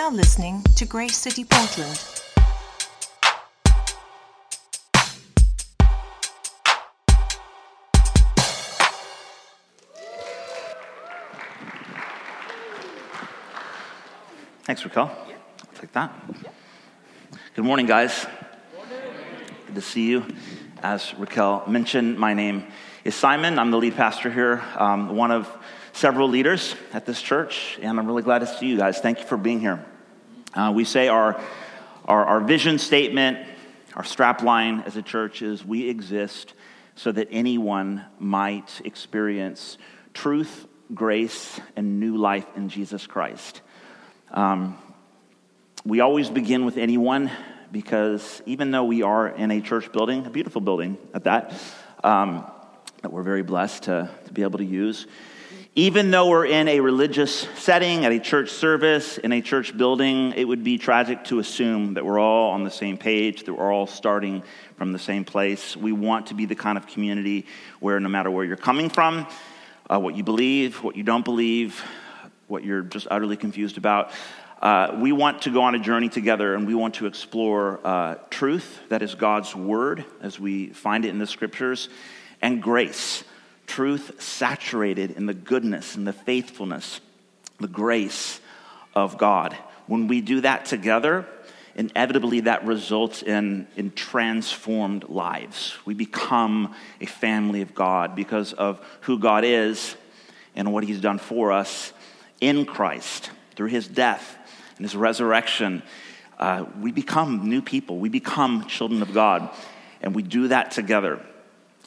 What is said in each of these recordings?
now listening to Grace City Portland. Thanks, Raquel. I'll Take that. Good morning, guys. Good to see you. As Raquel mentioned, my name is Simon. I'm the lead pastor here, um, one of several leaders at this church, and I'm really glad to see you guys. Thank you for being here. Uh, we say our, our, our vision statement, our strap line as a church is we exist so that anyone might experience truth, grace, and new life in Jesus Christ. Um, we always begin with anyone because even though we are in a church building, a beautiful building at that, um, that we're very blessed to, to be able to use, even though we're in a religious setting, at a church service, in a church building, it would be tragic to assume that we're all on the same page, that we're all starting from the same place. We want to be the kind of community where no matter where you're coming from, uh, what you believe, what you don't believe, what you're just utterly confused about, uh, we want to go on a journey together and we want to explore uh, truth, that is God's word as we find it in the scriptures, and grace, truth saturated in the goodness and the faithfulness, the grace of God. When we do that together, inevitably that results in, in transformed lives. We become a family of God because of who God is and what He's done for us in Christ through His death and his resurrection, uh, we become new people. We become children of God, and we do that together.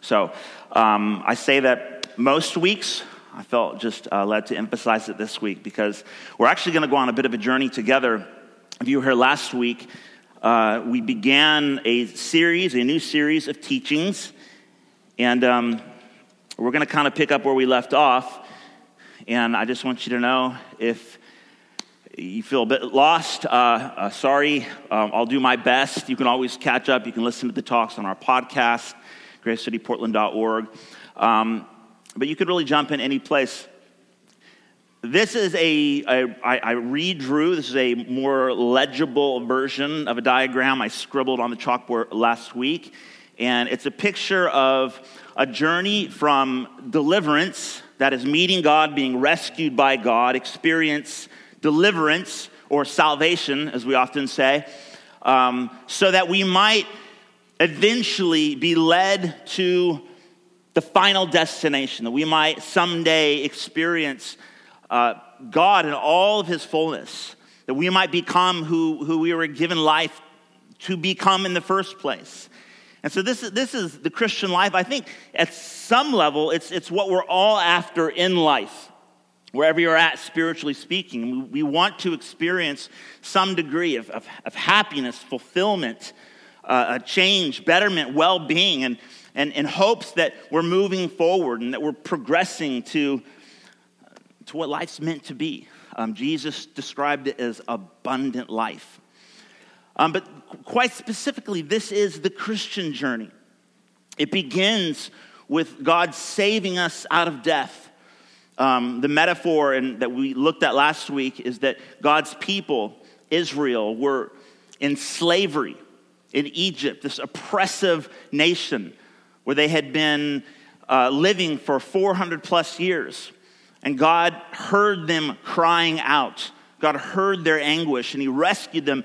So um, I say that most weeks. I felt just uh, led to emphasize it this week because we're actually going to go on a bit of a journey together. If you were here last week, uh, we began a series, a new series of teachings, and um, we're going to kind of pick up where we left off. And I just want you to know if you feel a bit lost, uh, uh, sorry. Um, I'll do my best. You can always catch up. You can listen to the talks on our podcast, gracecityportland.org. Um, but you could really jump in any place. This is a, a I, I redrew, this is a more legible version of a diagram I scribbled on the chalkboard last week. And it's a picture of a journey from deliverance, that is meeting God, being rescued by God, experience deliverance or salvation, as we often say, um, so that we might eventually be led to the final destination, that we might someday experience uh, God in all of his fullness, that we might become who, who we were given life to become in the first place. And so this is, this is the Christian life. I think at some level, it's, it's what we're all after in life wherever you're at, spiritually speaking. We, want to experience some degree of, of, of happiness, fulfillment, uh, a change, betterment, well being, and, and in hopes that we're moving forward and that we're progressing to, to what life's meant to be. Um, Jesus described it as abundant life. Um, but quite specifically, this is the Christian journey. It begins with God saving us out of death um, the metaphor and, that we looked at last week is that God's people, Israel, were in slavery in Egypt, this oppressive nation where they had been uh, living for 400 plus years. And God heard them crying out. God heard their anguish and He rescued them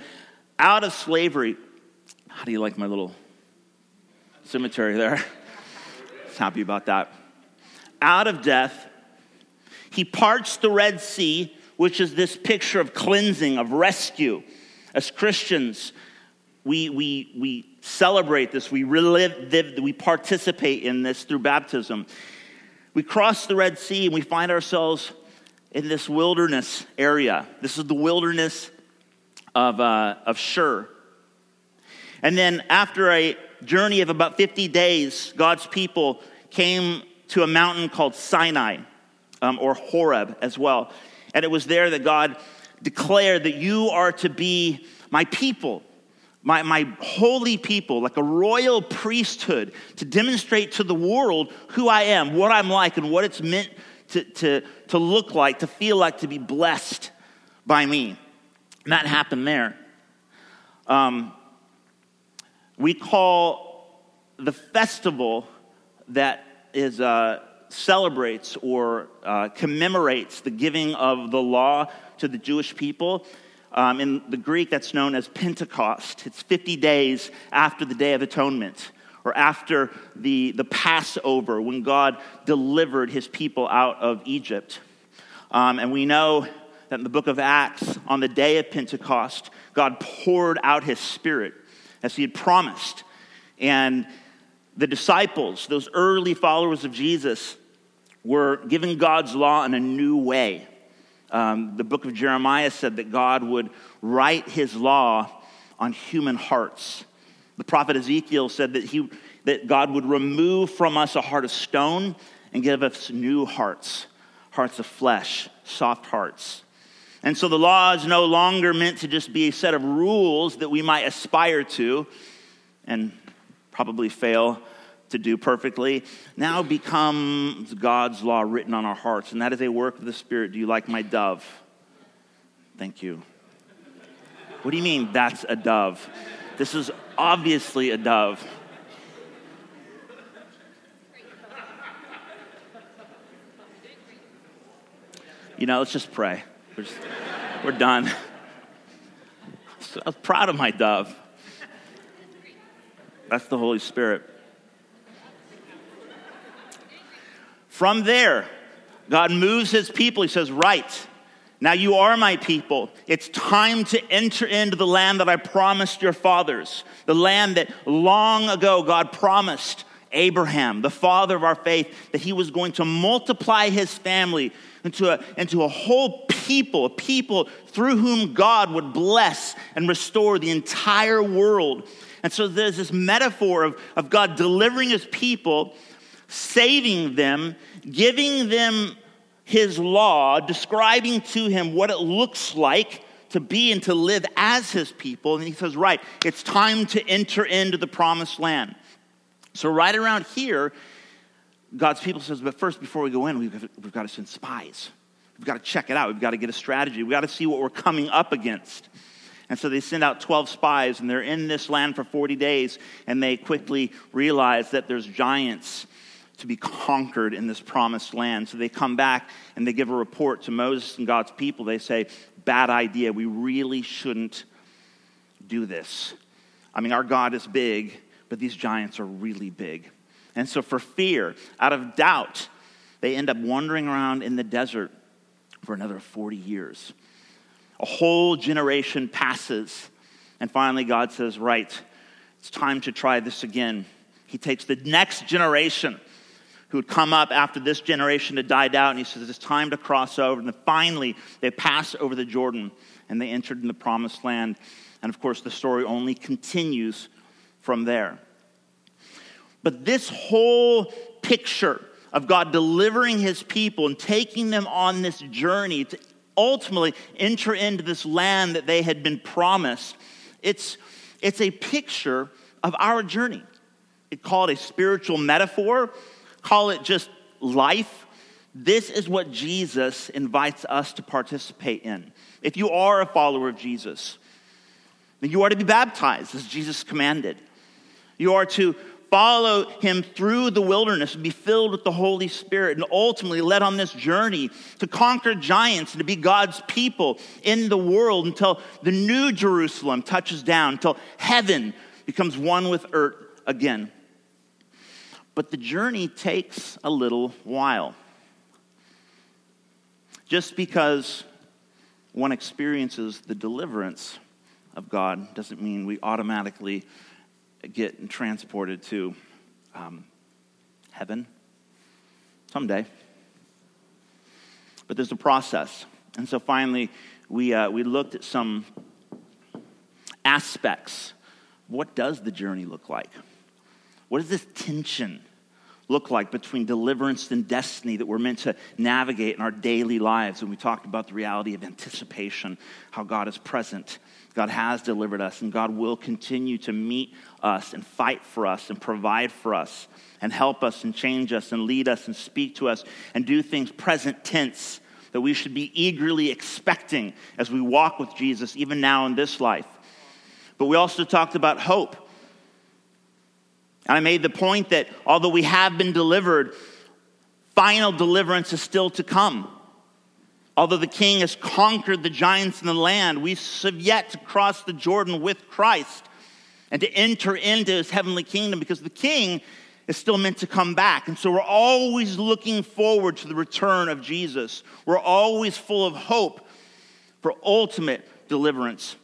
out of slavery. How do you like my little cemetery there? Happy about that. Out of death he parts the Red Sea, which is this picture of cleansing, of rescue. As Christians, we, we, we celebrate this, we relive, we participate in this through baptism. We cross the Red Sea and we find ourselves in this wilderness area. This is the wilderness of, uh, of Shur. And then, after a journey of about 50 days, God's people came to a mountain called Sinai um, or Horeb as well. And it was there that God declared that you are to be my people, my, my holy people, like a royal priesthood, to demonstrate to the world who I am, what I'm like, and what it's meant to, to, to look like, to feel like, to be blessed by me. And that happened there. Um, we call the festival that is uh, celebrates or uh, commemorates the giving of the law to the Jewish people. Um, in the Greek, that's known as Pentecost. It's 50 days after the Day of Atonement or after the, the Passover when God delivered his people out of Egypt. Um, and we know that in the book of Acts, on the day of Pentecost, God poured out his spirit as he had promised. And the disciples, those early followers of Jesus, were given God's law in a new way. Um, the book of Jeremiah said that God would write his law on human hearts. The prophet Ezekiel said that, he, that God would remove from us a heart of stone and give us new hearts, hearts of flesh, soft hearts. And so the law is no longer meant to just be a set of rules that we might aspire to and probably fail to do perfectly. Now becomes God's law written on our hearts, and that is a work of the Spirit. Do you like my dove? Thank you. What do you mean that's a dove? This is obviously a dove. You know, let's just pray. We're, just, we're done. So I was proud of my dove. That's the Holy Spirit. From there, God moves his people. He says, Right, now you are my people. It's time to enter into the land that I promised your fathers, the land that long ago God promised Abraham, the father of our faith, that he was going to multiply his family into a, into a whole people, a people through whom God would bless and restore the entire world. And so there's this metaphor of, of God delivering his people, saving them, giving them his law, describing to him what it looks like to be and to live as his people. And he says, Right, it's time to enter into the promised land. So, right around here, God's people says, But first, before we go in, we've, we've got to send spies. We've got to check it out. We've got to get a strategy. We've got to see what we're coming up against. And so they send out 12 spies, and they're in this land for 40 days, and they quickly realize that there's giants to be conquered in this promised land. So they come back and they give a report to Moses and God's people. They say, Bad idea. We really shouldn't do this. I mean, our God is big, but these giants are really big. And so, for fear, out of doubt, they end up wandering around in the desert for another 40 years. A whole generation passes. And finally, God says, Right, it's time to try this again. He takes the next generation who had come up after this generation had died out, and he says, It's time to cross over. And finally, they pass over the Jordan and they entered in the promised land. And of course, the story only continues from there. But this whole picture of God delivering his people and taking them on this journey to ultimately enter into this land that they had been promised, it's, it's a picture of our journey. It called a spiritual metaphor call it just life. This is what Jesus invites us to participate in. If you are a follower of Jesus, then you are to be baptized as Jesus commanded. You are to follow him through the wilderness and be filled with the Holy Spirit and ultimately led on this journey to conquer giants and to be God's people in the world until the new Jerusalem touches down, until heaven becomes one with earth again. But the journey takes a little while. Just because one experiences the deliverance of God doesn't mean we automatically get transported to um, heaven someday. But there's a process. And so finally, we, uh, we looked at some aspects. What does the journey look like? What is this tension look like between deliverance and destiny that we're meant to navigate in our daily lives. And we talked about the reality of anticipation, how God is present. God has delivered us, and God will continue to meet us and fight for us and provide for us and help us and change us and lead us and speak to us and do things present tense that we should be eagerly expecting as we walk with Jesus, even now in this life. But we also talked about hope. And I made the point that although we have been delivered, final deliverance is still to come. Although the king has conquered the giants in the land, we have yet to cross the Jordan with Christ and to enter into his heavenly kingdom because the king is still meant to come back. And so we're always looking forward to the return of Jesus. We're always full of hope for ultimate deliverance.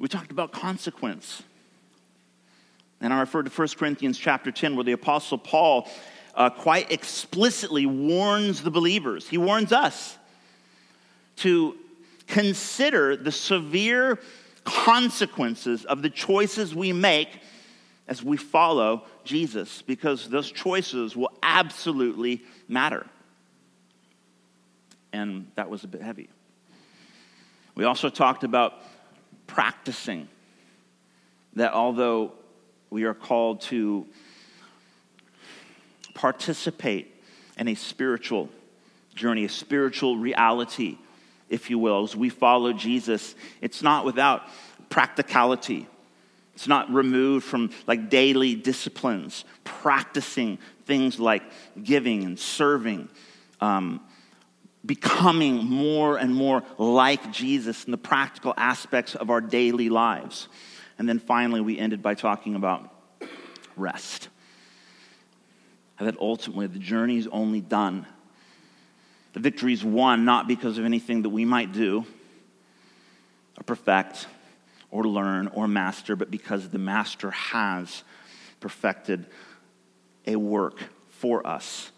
We talked about consequence. And I refer to 1 Corinthians chapter 10, where the Apostle Paul uh, quite explicitly warns the believers. He warns us to consider the severe consequences of the choices we make as we follow Jesus, because those choices will absolutely matter. And that was a bit heavy. We also talked about practicing that although we are called to participate in a spiritual journey, a spiritual reality, if you will, as we follow Jesus, it's not without practicality. It's not removed from like daily disciplines, practicing things like giving and serving, um, becoming more and more like Jesus in the practical aspects of our daily lives. And then finally, we ended by talking about rest. That ultimately the journey is only done. The victory is won not because of anything that we might do or perfect or learn or master, but because the master has perfected a work for us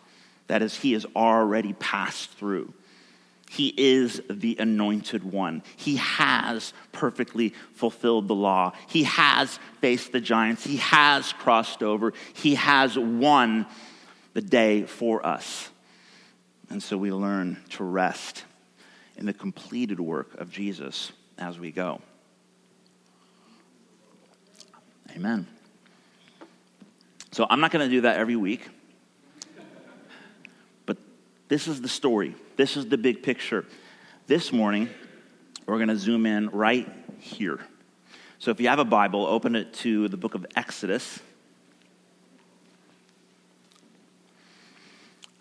that is, he has already passed through. He is the anointed one. He has perfectly fulfilled the law. He has faced the giants. He has crossed over. He has won the day for us. And so we learn to rest in the completed work of Jesus as we go. Amen. So I'm not going to do that every week. This is the story. This is the big picture. This morning, we're going to zoom in right here. So if you have a Bible, open it to the book of Exodus.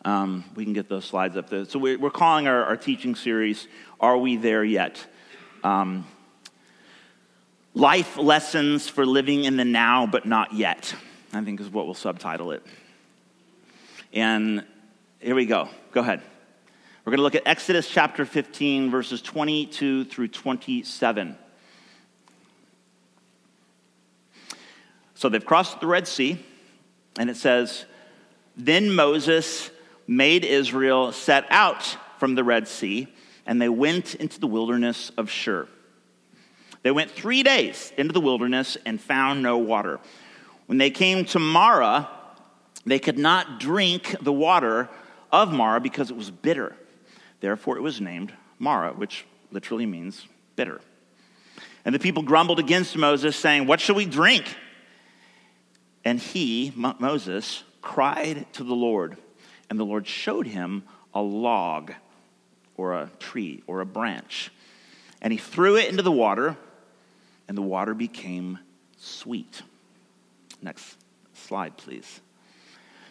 Um, we can get those slides up there. So we're, we're calling our, our, teaching series, Are We There Yet? Um, Life Lessons for Living in the Now, but Not Yet, I think is what we'll subtitle it. And here we go. Go ahead. We're going to look at Exodus chapter 15, verses 22 through 27. So they've crossed the Red Sea, and it says, Then Moses made Israel set out from the Red Sea, and they went into the wilderness of Shur. They went three days into the wilderness and found no water. When they came to Marah, they could not drink the water of Mara because it was bitter. Therefore, it was named Mara, which literally means bitter. And the people grumbled against Moses, saying, What shall we drink? And he, Moses, cried to the Lord, and the Lord showed him a log or a tree or a branch. And he threw it into the water, and the water became sweet. Next slide, please.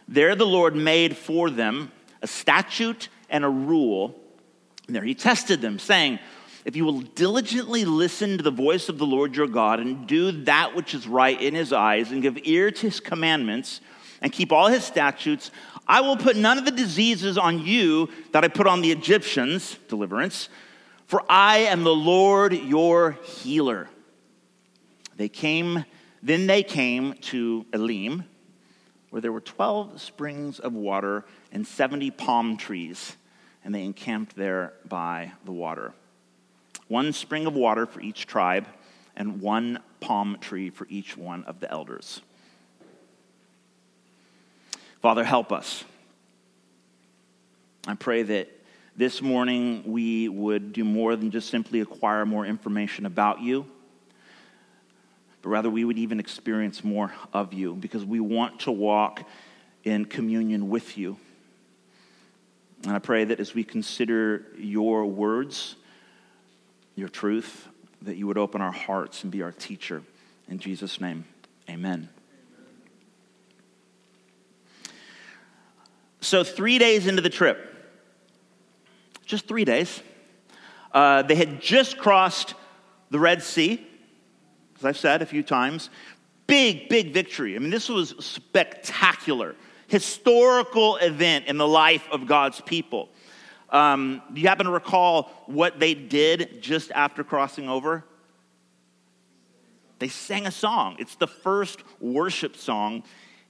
There the Lord made for them a statute and a rule. And there he tested them, saying, If you will diligently listen to the voice of the Lord your God and do that which is right in his eyes and give ear to his commandments and keep all his statutes, I will put none of the diseases on you that I put on the Egyptians, deliverance, for I am the Lord your healer. They came, then they came to Elim, where there were 12 springs of water and 70 palm trees, and they encamped there by the water. One spring of water for each tribe, and one palm tree for each one of the elders. Father, help us. I pray that this morning we would do more than just simply acquire more information about you, but rather we would even experience more of you because we want to walk in communion with you. And I pray that as we consider your words, your truth, that you would open our hearts and be our teacher. In Jesus' name, amen. So, three days into the trip, just three days, uh, they had just crossed the Red Sea, as I've said a few times. Big, big victory. I mean, this was spectacular, historical event in the life of God's people. Um, do you happen to recall what they did just after crossing over? They sang a song. It's the first worship song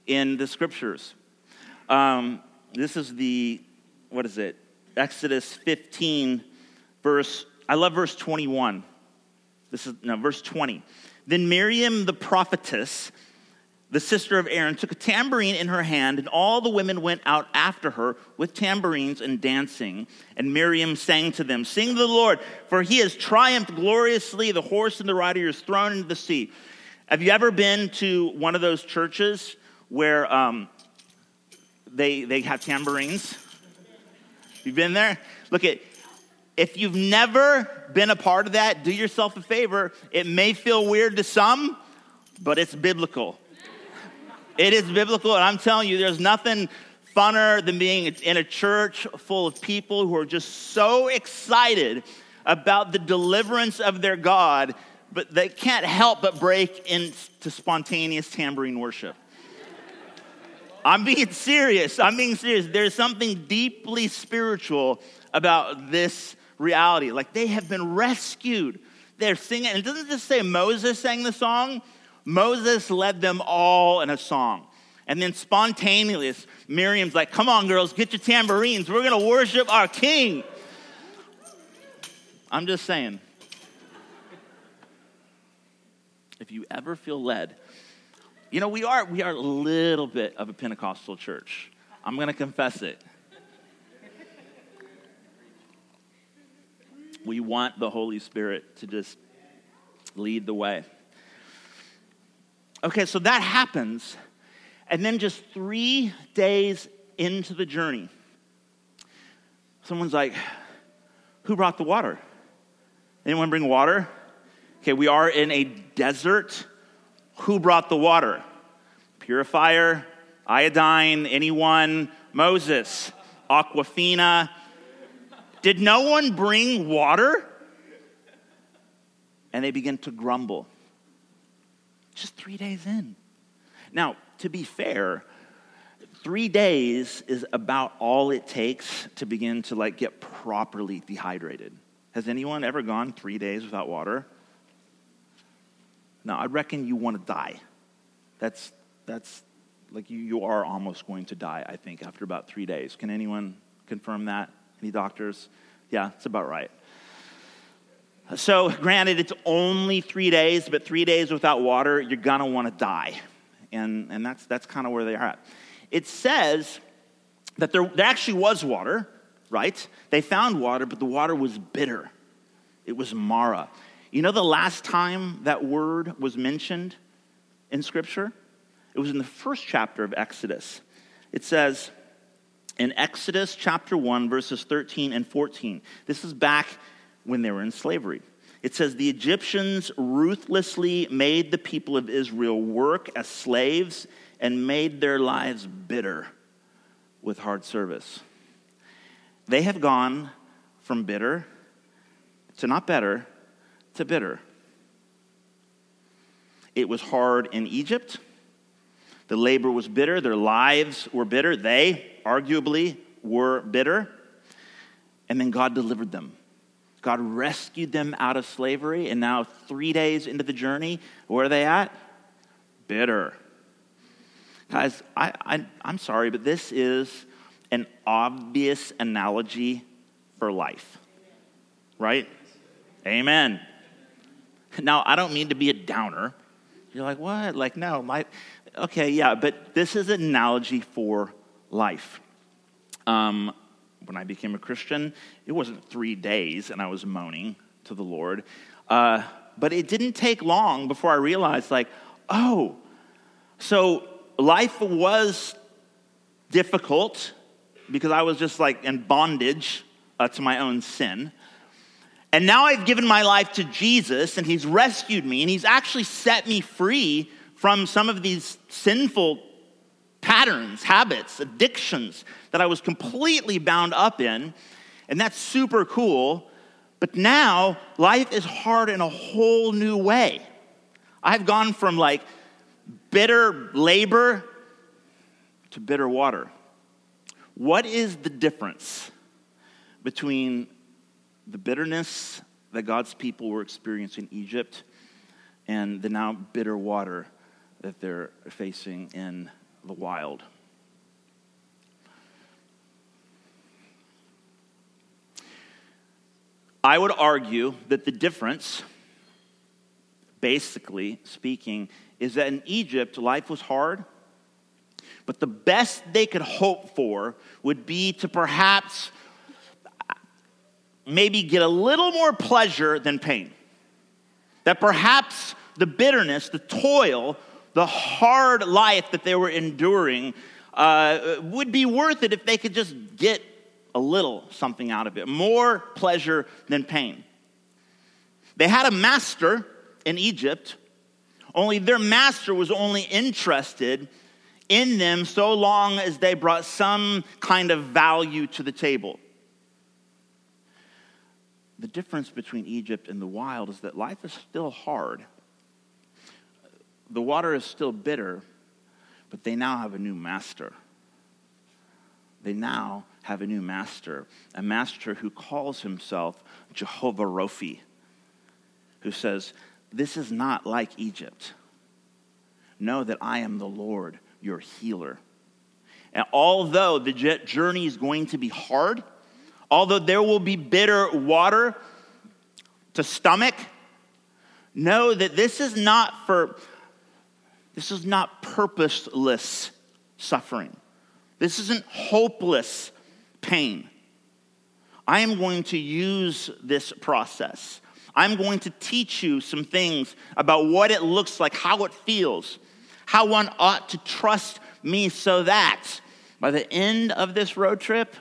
in the scriptures. Um, this is the, what is it? Exodus 15, verse, I love verse 21. This is, no, verse 20. Then Miriam the prophetess the sister of Aaron, took a tambourine in her hand, and all the women went out after her with tambourines and dancing. And Miriam sang to them, Sing to the Lord, for he has triumphed gloriously. The horse and the rider is thrown into the sea. Have you ever been to one of those churches where um, they, they have tambourines? You've been there? Look at, if you've never been a part of that, do yourself a favor. It may feel weird to some, but it's biblical. It is biblical, and I'm telling you, there's nothing funner than being in a church full of people who are just so excited about the deliverance of their God, but they can't help but break into spontaneous tambourine worship. I'm being serious. I'm being serious. There's something deeply spiritual about this reality. Like they have been rescued. They're singing. And it doesn't just say Moses sang the song, Moses led them all in a song. And then spontaneously, Miriam's like, Come on, girls, get your tambourines. We're going to worship our king. I'm just saying. If you ever feel led, you know, we are, we are a little bit of a Pentecostal church. I'm going to confess it. We want the Holy Spirit to just lead the way. Okay, so that happens. And then just three days into the journey, someone's like, Who brought the water? Anyone bring water? Okay, we are in a desert. Who brought the water? Purifier, iodine, anyone? Moses, Aquafina. Did no one bring water? And they begin to grumble. Just three days in. Now, to be fair, three days is about all it takes to begin to like get properly dehydrated. Has anyone ever gone three days without water? No, I reckon you want to die. That's that's like you, you are almost going to die, I think, after about three days. Can anyone confirm that? Any doctors? Yeah, it's about right. So, granted, it's only three days, but three days without water, you're want to die. And, and that's, that's kind of where they are at. It says that there, there actually was water, right? They found water, but the water was bitter. It was Mara. You know the last time that word was mentioned in Scripture? It was in the first chapter of Exodus. It says in Exodus chapter 1, verses 13 and 14. This is back when they were in slavery. It says, The Egyptians ruthlessly made the people of Israel work as slaves and made their lives bitter with hard service. They have gone from bitter to not better to bitter. It was hard in Egypt. The labor was bitter. Their lives were bitter. They, arguably, were bitter. And then God delivered them. God rescued them out of slavery, and now, three days into the journey, where are they at? Bitter. Guys, I, I, I'm sorry, but this is an obvious analogy for life, right? Amen. Now, I don't mean to be a downer. You're like, what? Like, no, my, okay, yeah, but this is an analogy for life. Um, when I became a Christian, it wasn't three days and I was moaning to the Lord. Uh, but it didn't take long before I realized, like, oh, so life was difficult because I was just like in bondage uh, to my own sin. And now I've given my life to Jesus, and He's rescued me, and He's actually set me free from some of these sinful patterns, habits, addictions that I was completely bound up in. And that's super cool. But now life is hard in a whole new way. I've gone from like bitter labor to bitter water. What is the difference between the bitterness that God's people were experiencing in Egypt and the now bitter water that they're facing in the wild? I would argue that the difference, basically speaking, is that in Egypt, life was hard, but the best they could hope for would be to perhaps maybe get a little more pleasure than pain. That perhaps the bitterness, the toil, the hard life that they were enduring uh, would be worth it if they could just get a little something out of it, more pleasure than pain. They had a master in Egypt, only their master was only interested in them so long as they brought some kind of value to the table. The difference between Egypt and the wild is that life is still hard. The water is still bitter, but they now have a new master. They now have a new master, a master who calls himself Jehovah Rophi, who says, This is not like Egypt. Know that I am the Lord, your healer. And although the journey is going to be hard, although there will be bitter water to stomach, know that this is not for this is not purposeless suffering. This isn't hopeless pain. I am going to use this process. I'm going to teach you some things about what it looks like, how it feels, how one ought to trust me so that by the end of this road trip,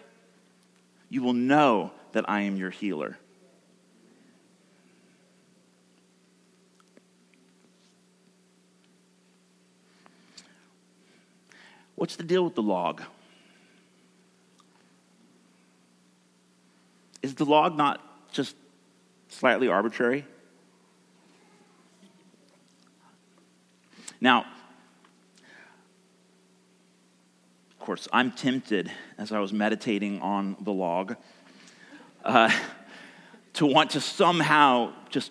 you will know that I am your healer. What's the deal with the log? Is the log not just slightly arbitrary? Now, of course, I'm tempted as I was meditating on the log uh, to want to somehow just,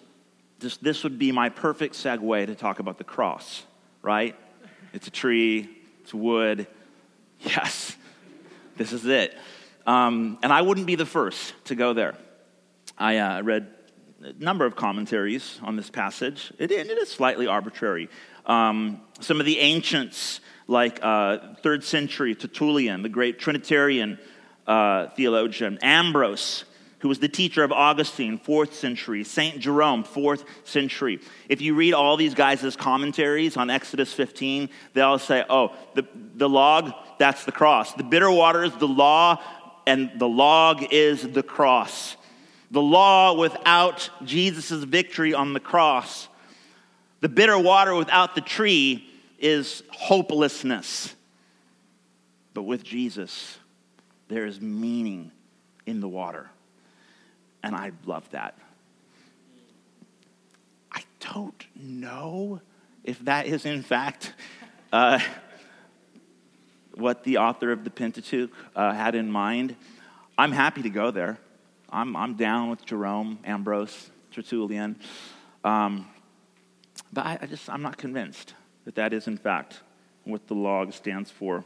just, this would be my perfect segue to talk about the cross, right? It's a tree, it's wood. Yes, this is it. Um, and I wouldn't be the first to go there. I uh, read a number of commentaries on this passage. it, it is slightly arbitrary. Um, some of the ancients, like uh, third century Tertullian, the great Trinitarian uh, theologian, Ambrose, who was the teacher of Augustine, fourth century, St. Jerome, fourth century. If you read all these guys' commentaries on Exodus 15, they all say, oh, the, the log, that's the cross. The bitter water is the law and the log is the cross. The law without Jesus' victory on the cross. The bitter water without the tree is hopelessness. But with Jesus, there is meaning in the water. And I love that. I don't know if that is, in fact, uh, what the author of the Pentateuch uh, had in mind. I'm happy to go there. I'm, I'm down with Jerome, Ambrose, Tertullian. Um, but I, I just, I'm not convinced that that is, in fact, what the log stands for.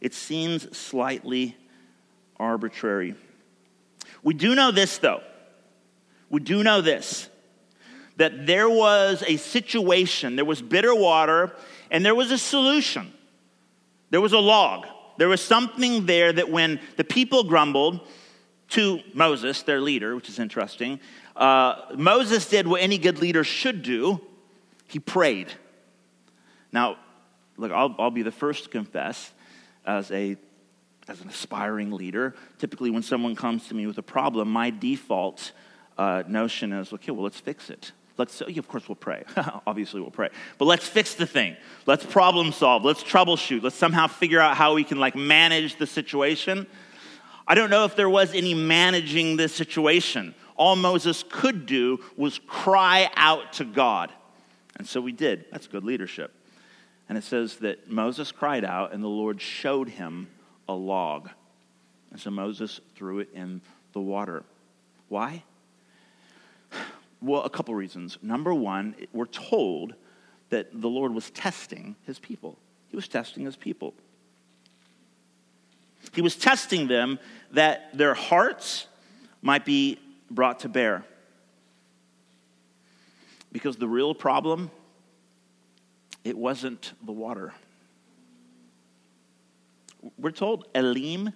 It seems slightly arbitrary. We do know this, though. We do know this that there was a situation, there was bitter water, and there was a solution. There was a log. There was something there that when the people grumbled to Moses, their leader, which is interesting, uh, Moses did what any good leader should do he prayed. Now, look, I'll, I'll be the first to confess, as a as an aspiring leader, typically when someone comes to me with a problem, my default uh, notion is okay, well, let's fix it. Let's, yeah, of course, we'll pray. Obviously, we'll pray. But let's fix the thing. Let's problem solve. Let's troubleshoot. Let's somehow figure out how we can like manage the situation. I don't know if there was any managing this situation. All Moses could do was cry out to God. And so we did. That's good leadership. And it says that Moses cried out, and the Lord showed him a log. And so Moses threw it in the water. Why? Well, a couple reasons. Number one, we're told that the Lord was testing his people. He was testing his people. He was testing them that their hearts might be brought to bear. Because the real problem, it wasn't the water. We're told Elim,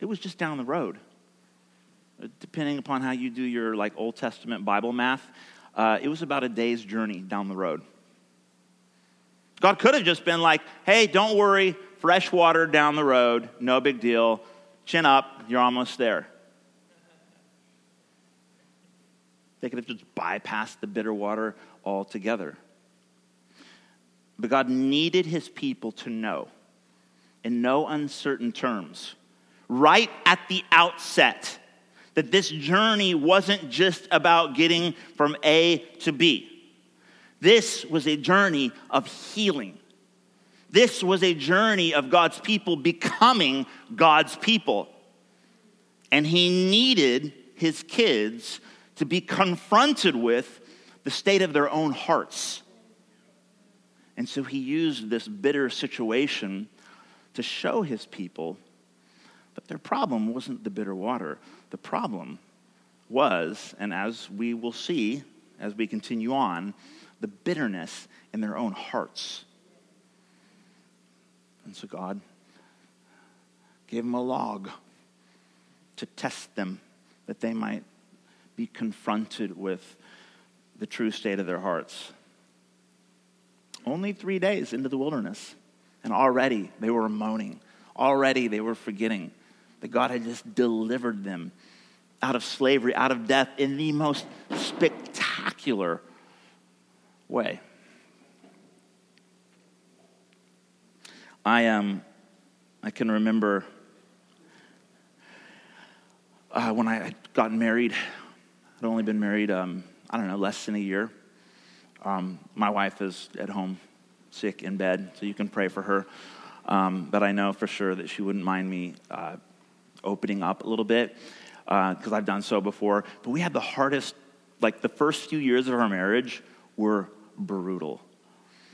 it was just down the road depending upon how you do your like Old Testament Bible math, uh, it was about a day's journey down the road. God could have just been like, hey, don't worry, fresh water down the road, no big deal. Chin up, you're almost there. They could have just bypassed the bitter water altogether. But God needed his people to know, in no uncertain terms, right at the outset, that this journey wasn't just about getting from A to B. This was a journey of healing. This was a journey of God's people becoming God's people. And he needed his kids to be confronted with the state of their own hearts. And so he used this bitter situation to show his people that their problem wasn't the bitter water. The problem was, and as we will see as we continue on, the bitterness in their own hearts. And so God gave them a log to test them that they might be confronted with the true state of their hearts. Only three days into the wilderness, and already they were moaning. Already they were forgetting that God had just delivered them out of slavery, out of death in the most spectacular way. I um, I can remember uh, when I had gotten married. I'd only been married, um, I don't know, less than a year. Um, my wife is at home, sick in bed, so you can pray for her. Um, but I know for sure that she wouldn't mind me uh, opening up a little bit because uh, I've done so before. But we had the hardest, like the first few years of our marriage were brutal.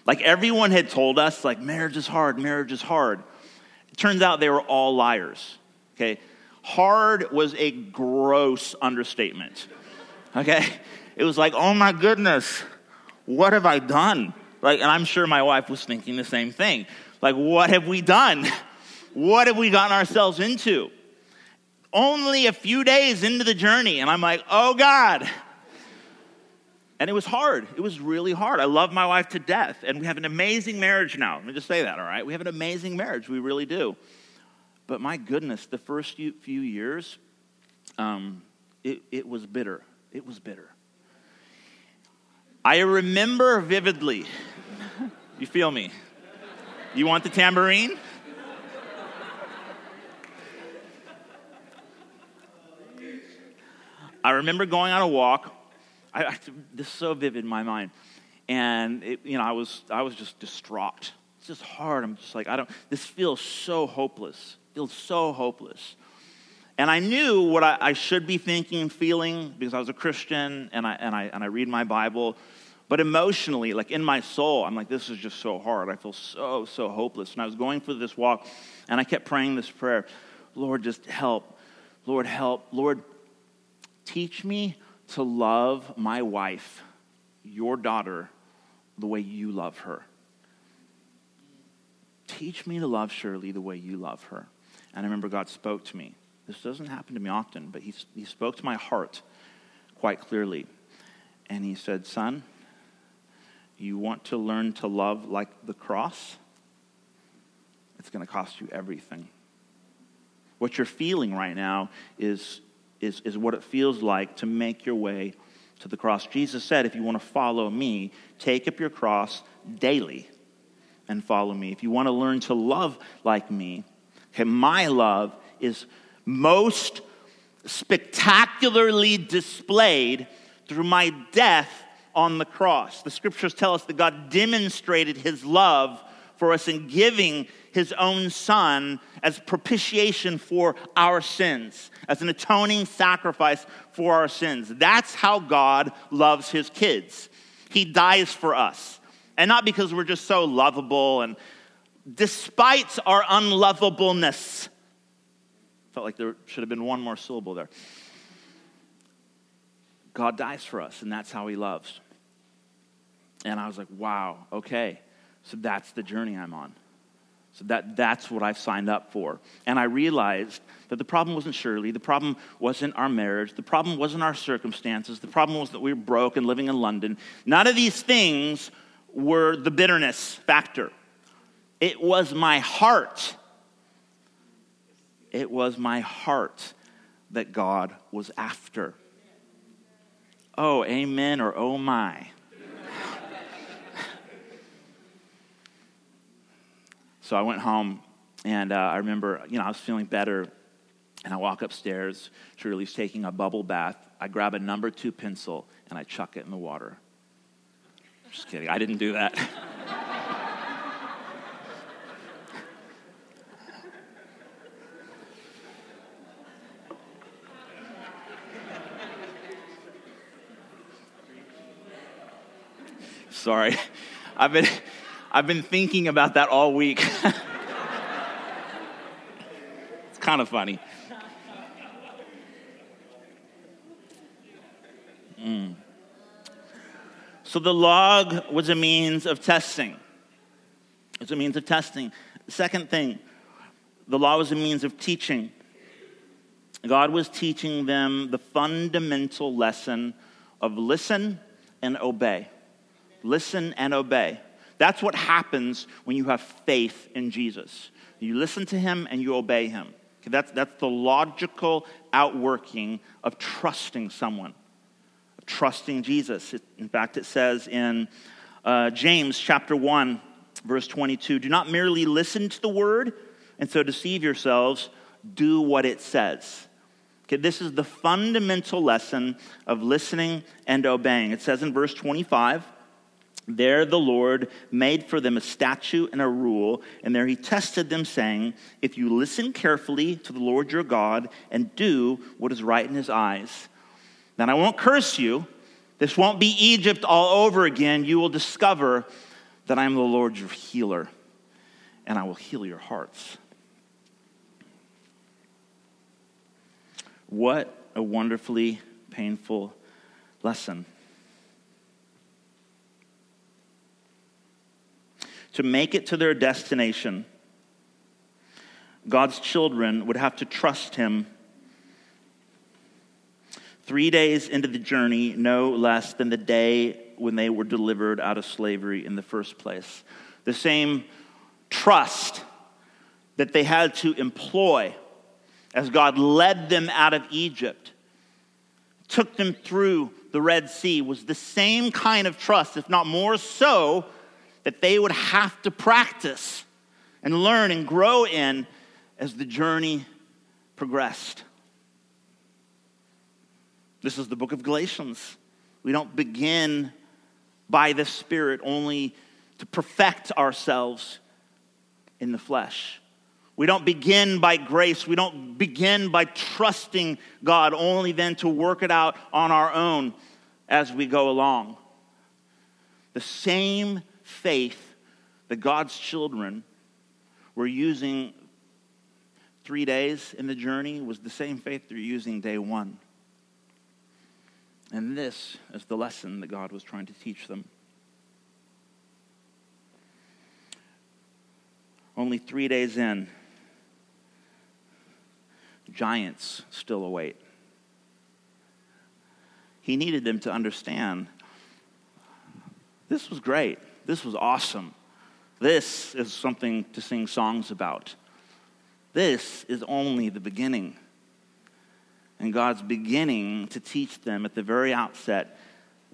Like everyone had told us, like marriage is hard, marriage is hard. It turns out they were all liars. Okay, hard was a gross understatement. Okay, it was like, oh my goodness, what have I done? Like, and I'm sure my wife was thinking the same thing. Like, what have we done? What have we gotten ourselves into? only a few days into the journey, and I'm like, oh God. And it was hard. It was really hard. I love my wife to death, and we have an amazing marriage now. Let me just say that, all right? We have an amazing marriage. We really do. But my goodness, the first few years, um, it, it was bitter. It was bitter. I remember vividly. you feel me? You want the tambourine? I remember going on a walk. I, I, this is so vivid in my mind. And, it, you know, I was, I was just distraught. It's just hard. I'm just like, I don't, this feels so hopeless. feels so hopeless. And I knew what I, I, should be thinking and feeling because I was a Christian and I, and, I, and I read my Bible. But emotionally, like in my soul, I'm like, this is just so hard. I feel so, so hopeless. And I was going for this walk and I kept praying this prayer Lord, just help. Lord, help. Lord, Teach me to love my wife, your daughter, the way you love her. Teach me to love Shirley the way you love her. And I remember God spoke to me. This doesn't happen to me often, but he, he spoke to my heart quite clearly. And he said, Son, you want to learn to love like the cross? It's going to cost you everything. What you're feeling right now is, is, is what it feels like to make your way to the cross. Jesus said, if you want to follow me, take up your cross daily and follow me. If you want to learn to love like me, okay, my love is most spectacularly displayed through my death on the cross. The scriptures tell us that God demonstrated his love for us in giving his own son as propitiation for our sins, as an atoning sacrifice for our sins. That's how God loves his kids. He dies for us. And not because we're just so lovable and despite our unlovableness. Felt like there should have been one more syllable there. God dies for us, and that's how he loves. And I was like, wow, okay. So that's the journey I'm on. So that, that's what I've signed up for. And I realized that the problem wasn't Shirley. The problem wasn't our marriage. The problem wasn't our circumstances. The problem was that we were broke and living in London. None of these things were the bitterness factor. It was my heart. It was my heart that God was after. Oh, amen or oh my. So I went home, and uh, I remember, you know, I was feeling better, and I walk upstairs. Shirley's taking a bubble bath. I grab a number two pencil and I chuck it in the water. Just kidding. I didn't do that. Sorry. I've been I've been thinking about that all week. it's kind of funny. Mm. So the log was a means of testing. It's a means of testing. second thing, the law was a means of teaching. God was teaching them the fundamental lesson of listen and obey. Listen and obey. That's what happens when you have faith in Jesus. You listen to him and you obey him. Okay, that's, that's the logical outworking of trusting someone, of trusting Jesus. It, in fact, it says in uh, James chapter 1, verse 22 Do not merely listen to the word and so deceive yourselves, do what it says. Okay, this is the fundamental lesson of listening and obeying. It says in verse 25, there the Lord made for them a statute and a rule, and there he tested them, saying, If you listen carefully to the Lord your God and do what is right in his eyes, then I won't curse you. This won't be Egypt all over again. You will discover that I am the Lord your healer, and I will heal your hearts. What a wonderfully painful lesson. To make it to their destination, God's children would have to trust Him. Three days into the journey, no less than the day when they were delivered out of slavery in the first place. The same trust that they had to employ as God led them out of Egypt, took them through the Red Sea, was the same kind of trust, if not more so, that they would have to practice and learn and grow in as the journey progressed. This is the book of Galatians. We don't begin by the Spirit only to perfect ourselves in the flesh. We don't begin by grace. We don't begin by trusting God, only then to work it out on our own as we go along. The same faith that God's children were using three days in the journey was the same faith they're using day one. And this is the lesson that God was trying to teach them. Only three days in, giants still await. He needed them to understand this was great. This was awesome. This is something to sing songs about. This is only the beginning. And God's beginning to teach them at the very outset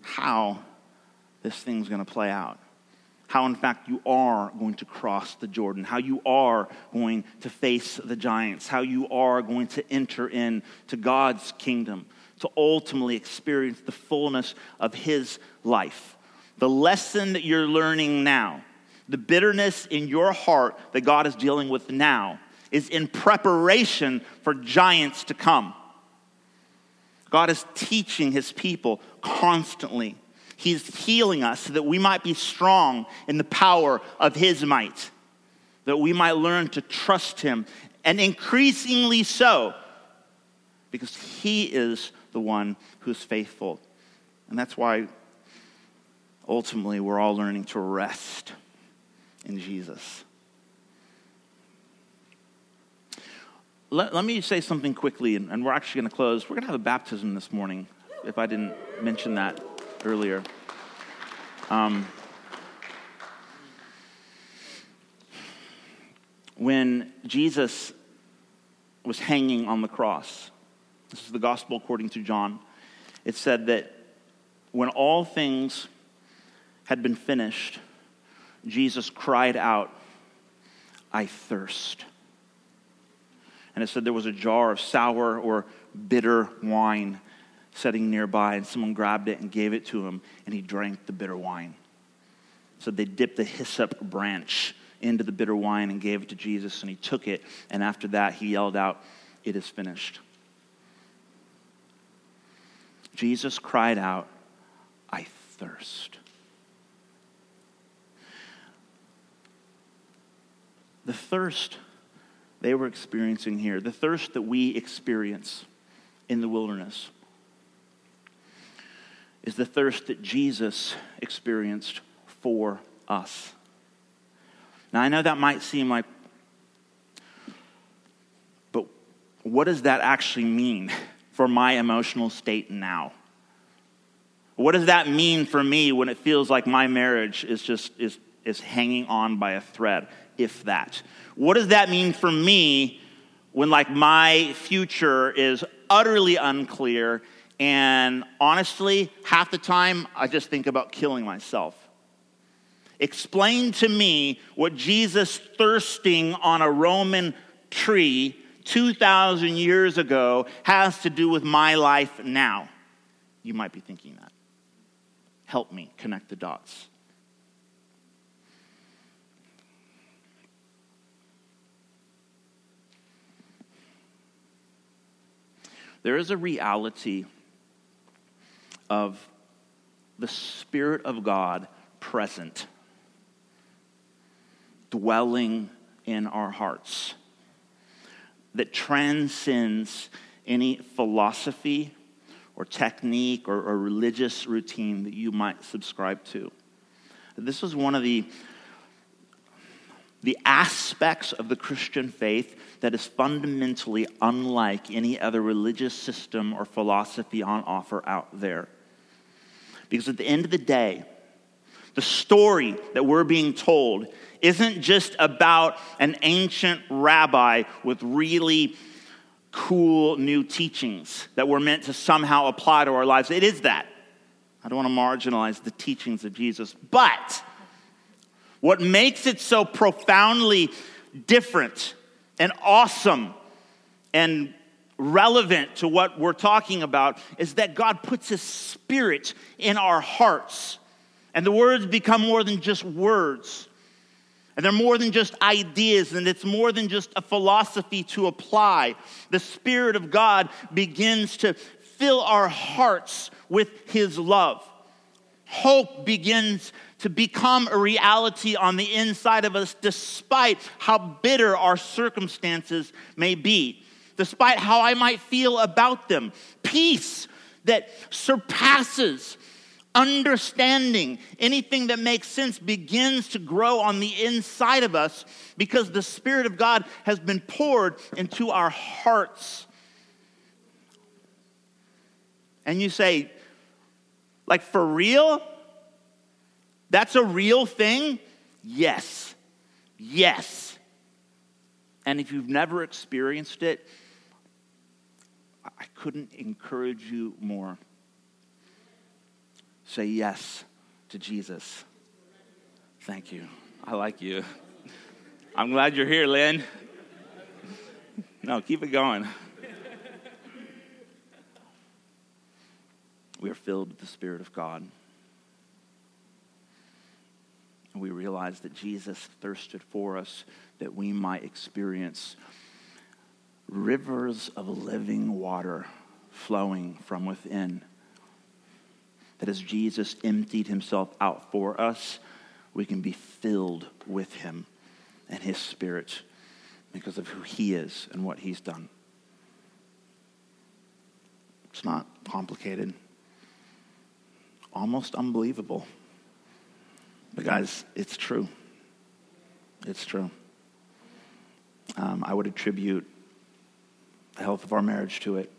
how this thing's going to play out. How, in fact, you are going to cross the Jordan, how you are going to face the giants, how you are going to enter into God's kingdom to ultimately experience the fullness of His life. The lesson that you're learning now, the bitterness in your heart that God is dealing with now, is in preparation for giants to come. God is teaching his people constantly. He's healing us so that we might be strong in the power of his might, that we might learn to trust him, and increasingly so, because he is the one who's faithful. And that's why ultimately we're all learning to rest in Jesus. Let, let me say something quickly, and, and we're actually going to close. We're going to have a baptism this morning, if I didn't mention that earlier. Um, when Jesus was hanging on the cross, this is the gospel according to John, it said that when all things had been finished, Jesus cried out, I thirst. And it said there was a jar of sour or bitter wine sitting nearby, and someone grabbed it and gave it to him, and he drank the bitter wine. So they dipped the hyssop branch into the bitter wine and gave it to Jesus, and he took it, and after that, he yelled out, It is finished. Jesus cried out, I thirst. The thirst they were experiencing here, the thirst that we experience in the wilderness, is the thirst that Jesus experienced for us. Now, I know that might seem like, but what does that actually mean for my emotional state now? What does that mean for me when it feels like my marriage is just is, is hanging on by a thread? If that? What does that mean for me when, like, my future is utterly unclear and honestly, half the time I just think about killing myself? Explain to me what Jesus thirsting on a Roman tree 2,000 years ago has to do with my life now. You might be thinking that. Help me connect the dots. There is a reality of the Spirit of God present, dwelling in our hearts, that transcends any philosophy or technique or, or religious routine that you might subscribe to. This is one of the the aspects of the Christian faith that is fundamentally unlike any other religious system or philosophy on offer out there. Because at the end of the day, the story that we're being told isn't just about an ancient rabbi with really cool new teachings that we're meant to somehow apply to our lives. It is that. I don't want to marginalize the teachings of Jesus, but what makes it so profoundly different and awesome and relevant to what we're talking about is that God puts His Spirit in our hearts. And the words become more than just words. And they're more than just ideas, and it's more than just a philosophy to apply. The Spirit of God begins to fill our hearts with His love. Hope begins to become a reality on the inside of us, despite how bitter our circumstances may be, despite how I might feel about them. Peace that surpasses understanding, anything that makes sense begins to grow on the inside of us because the Spirit of God has been poured into our hearts. And you say, like, for real? That's a real thing? Yes. Yes. And if you've never experienced it, I couldn't encourage you more. Say yes to Jesus. Thank you. I like you. I'm glad you're here, Lynn. No, keep it going. We are filled with the Spirit of God. And we realize that Jesus thirsted for us that we might experience rivers of living water flowing from within. That as Jesus emptied himself out for us, we can be filled with him and his spirit because of who he is and what he's done. It's not complicated, almost unbelievable. But, guys, it's true. It's true. Um, I would attribute the health of our marriage to it.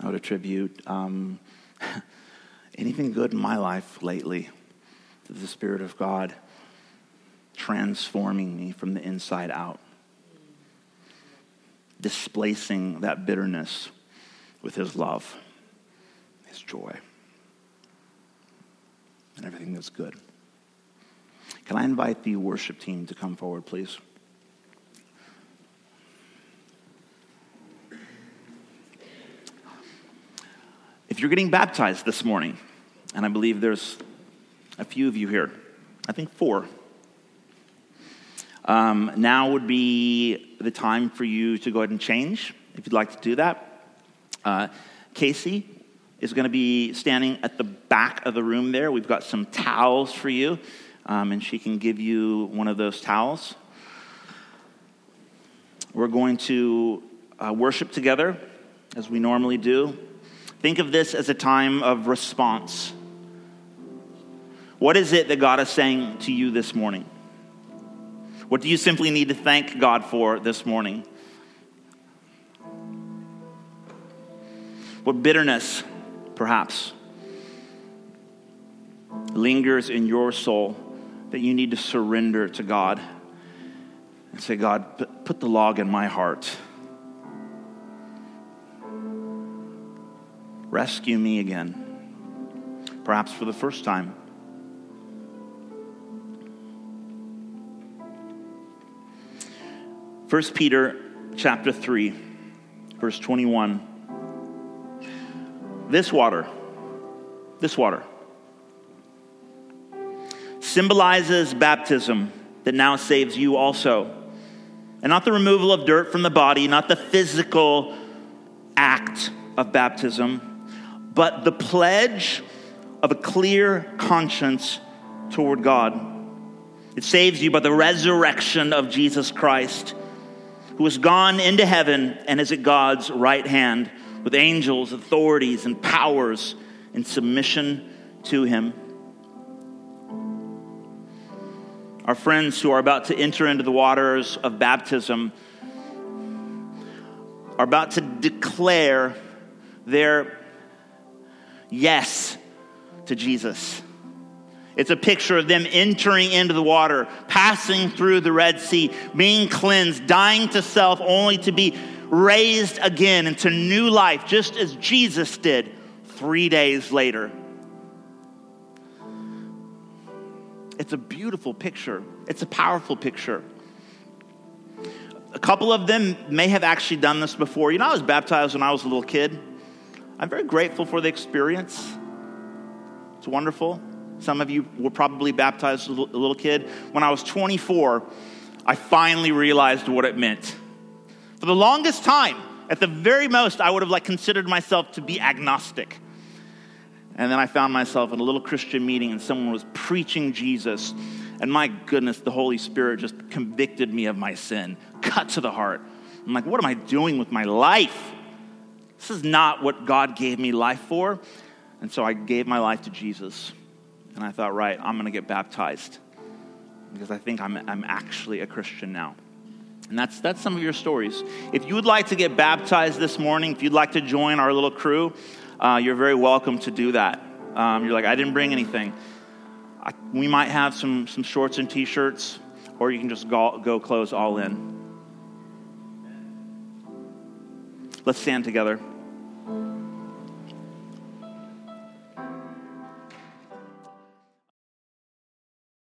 I would attribute um, anything good in my life lately to the Spirit of God transforming me from the inside out, displacing that bitterness with His love, His joy, and everything that's good. Can I invite the worship team to come forward, please? If you're getting baptized this morning, and I believe there's a few of you here, I think four, um, now would be the time for you to go ahead and change if you'd like to do that. Uh, Casey is going to be standing at the back of the room there. We've got some towels for you um, and she can give you one of those towels. We're going to uh, worship together as we normally do. Think of this as a time of response. What is it that God is saying to you this morning? What do you simply need to thank God for this morning? What bitterness, perhaps, lingers in your soul that you need to surrender to God and say, God, put the log in my heart. Rescue me again, perhaps for the first time. First Peter chapter 3 verse 21 This water this water symbolizes baptism that now saves you also. And not the removal of dirt from the body, not the physical act of baptism, but the pledge of a clear conscience toward God. It saves you by the resurrection of Jesus Christ, who has gone into heaven and is at God's right hand with angels, authorities, and powers in submission to him. Our friends who are about to enter into the waters of baptism are about to declare their yes to Jesus. It's a picture of them entering into the water, passing through the Red Sea, being cleansed, dying to self, only to be raised again into new life, just as Jesus did three days later. It's a beautiful picture, it's a powerful picture. A couple of them may have actually done this before. You know, I was baptized when I was a little kid. I'm very grateful for the experience. It's wonderful. Some of you were probably baptized as a little kid. When I was 24, I finally realized what it meant. For the longest time, at the very most, I would have like considered myself to be agnostic. And then I found myself in a little Christian meeting and someone was preaching Jesus. And my goodness, the Holy Spirit just convicted me of my sin, cut to the heart. I'm like, what am I doing with my life? This is not what God gave me life for. And so I gave my life to Jesus. And I thought, right, I'm going to get baptized because I think I'm, I'm actually a Christian now. And that's, that's some of your stories. If you would like to get baptized this morning, if you'd like to join our little crew, uh, you're very welcome to do that. Um, you're like, I didn't bring anything. I, we might have some, some shorts and t shirts, or you can just go, go clothes all in. Let's stand together.